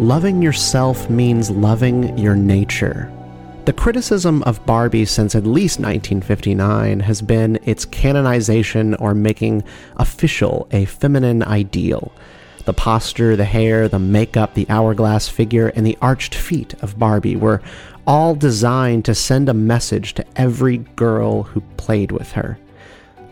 loving yourself means loving your nature. The criticism of Barbie since at least 1959 has been its canonization or making official a feminine ideal. The posture, the hair, the makeup, the hourglass figure, and the arched feet of Barbie were all designed to send a message to every girl who played with her.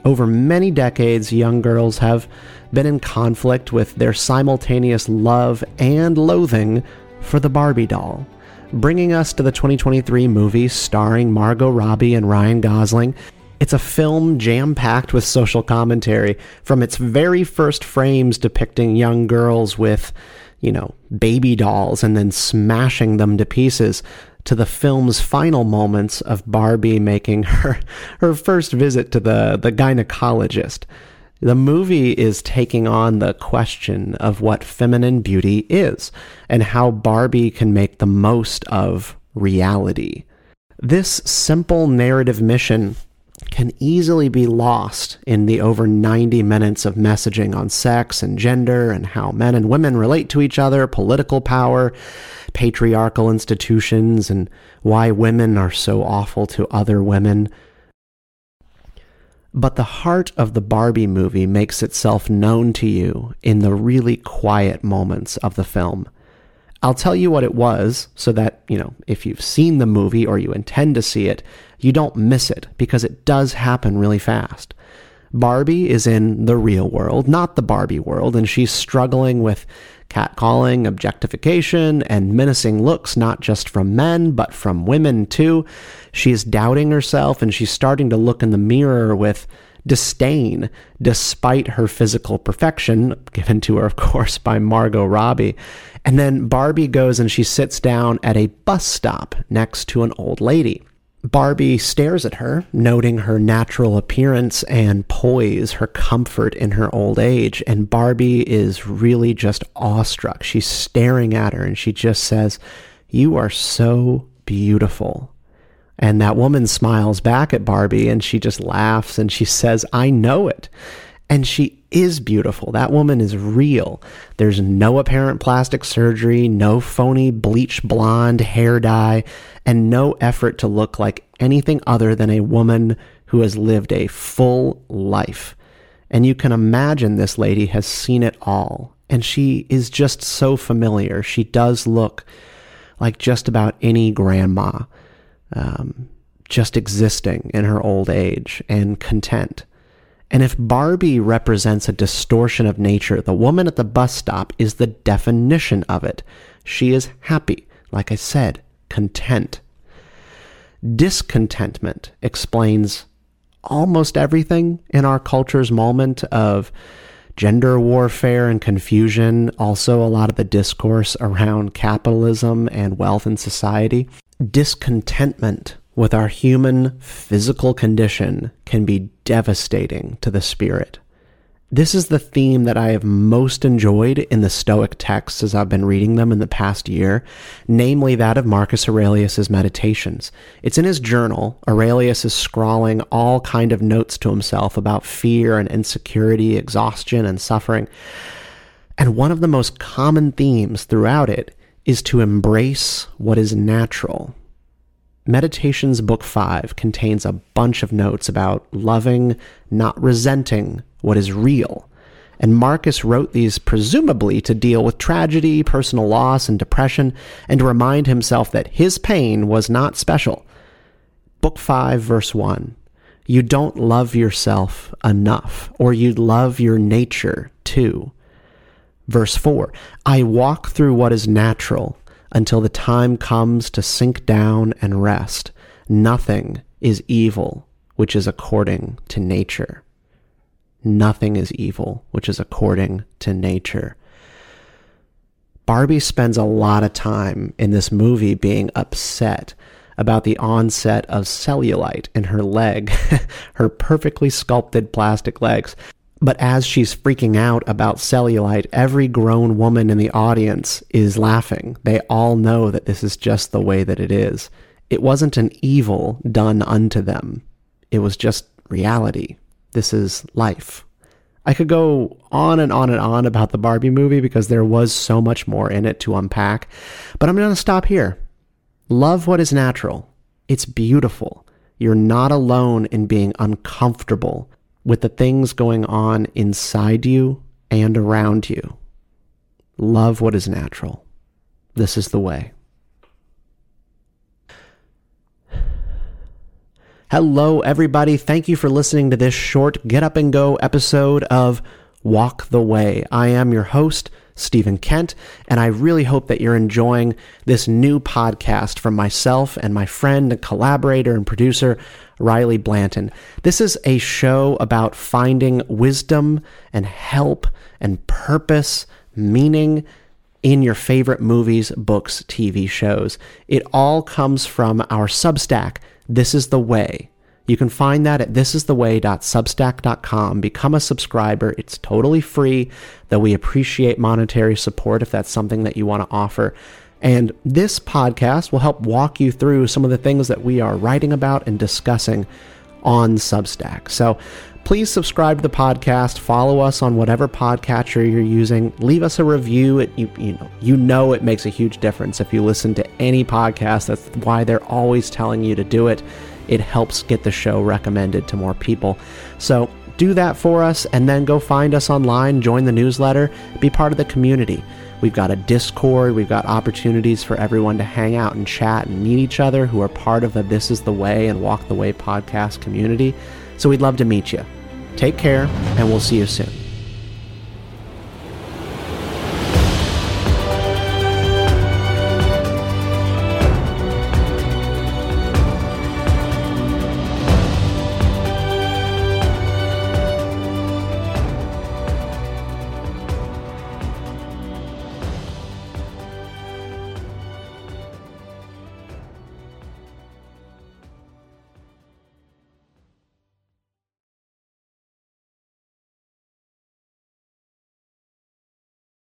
Over many decades, young girls have been in conflict with their simultaneous love and loathing for the Barbie doll bringing us to the 2023 movie starring Margot Robbie and Ryan Gosling. It's a film jam packed with social commentary from its very first frames depicting young girls with, you know, baby dolls and then smashing them to pieces to the film's final moments of Barbie making her her first visit to the the gynecologist. The movie is taking on the question of what feminine beauty is and how Barbie can make the most of reality. This simple narrative mission can easily be lost in the over 90 minutes of messaging on sex and gender and how men and women relate to each other, political power, patriarchal institutions, and why women are so awful to other women. But the heart of the Barbie movie makes itself known to you in the really quiet moments of the film. I'll tell you what it was so that, you know, if you've seen the movie or you intend to see it, you don't miss it because it does happen really fast. Barbie is in the real world, not the Barbie world, and she's struggling with catcalling, objectification, and menacing looks not just from men, but from women too. She's doubting herself and she's starting to look in the mirror with disdain, despite her physical perfection, given to her, of course, by Margot Robbie. And then Barbie goes and she sits down at a bus stop next to an old lady. Barbie stares at her, noting her natural appearance and poise, her comfort in her old age. And Barbie is really just awestruck. She's staring at her and she just says, You are so beautiful. And that woman smiles back at Barbie and she just laughs and she says, I know it. And she is beautiful. That woman is real. There's no apparent plastic surgery, no phony bleach blonde hair dye, and no effort to look like anything other than a woman who has lived a full life. And you can imagine this lady has seen it all. And she is just so familiar. She does look like just about any grandma, um, just existing in her old age and content. And if Barbie represents a distortion of nature, the woman at the bus stop is the definition of it. She is happy, like I said, content. Discontentment explains almost everything in our culture's moment of gender warfare and confusion, also a lot of the discourse around capitalism and wealth in society. Discontentment with our human physical condition can be devastating to the spirit. This is the theme that I have most enjoyed in the Stoic texts as I've been reading them in the past year, namely that of Marcus Aurelius's Meditations. It's in his journal. Aurelius is scrawling all kind of notes to himself about fear and insecurity, exhaustion and suffering. And one of the most common themes throughout it is to embrace what is natural, Meditations Book 5 contains a bunch of notes about loving, not resenting what is real. And Marcus wrote these presumably to deal with tragedy, personal loss, and depression, and to remind himself that his pain was not special. Book 5, verse 1 You don't love yourself enough, or you love your nature too. Verse 4 I walk through what is natural until the time comes to sink down and rest. Nothing is evil which is according to nature. Nothing is evil which is according to nature. Barbie spends a lot of time in this movie being upset about the onset of cellulite in her leg, her perfectly sculpted plastic legs. But as she's freaking out about cellulite, every grown woman in the audience is laughing. They all know that this is just the way that it is. It wasn't an evil done unto them. It was just reality. This is life. I could go on and on and on about the Barbie movie because there was so much more in it to unpack, but I'm going to stop here. Love what is natural. It's beautiful. You're not alone in being uncomfortable with the things going on inside you and around you. Love what is natural. This is the way. Hello, everybody. Thank you for listening to this short Get Up and Go episode of Walk the Way. I am your host, Stephen Kent, and I really hope that you're enjoying this new podcast from myself and my friend and collaborator and producer, Riley Blanton. This is a show about finding wisdom and help and purpose, meaning, in your favorite movies, books, TV shows. It all comes from our Substack this is the Way. You can find that at thisistheway.substack.com. Become a subscriber. It's totally free, though we appreciate monetary support if that's something that you want to offer. And this podcast will help walk you through some of the things that we are writing about and discussing on Substack. So please subscribe to the podcast, follow us on whatever podcatcher you're using, leave us a review. It, you, you, know, you know it makes a huge difference if you listen to any podcast. That's why they're always telling you to do it. It helps get the show recommended to more people. So do that for us and then go find us online, join the newsletter, be part of the community. We've got a Discord, we've got opportunities for everyone to hang out and chat and meet each other who are part of the This is the Way and Walk the Way podcast community. So we'd love to meet you. Take care, and we'll see you soon.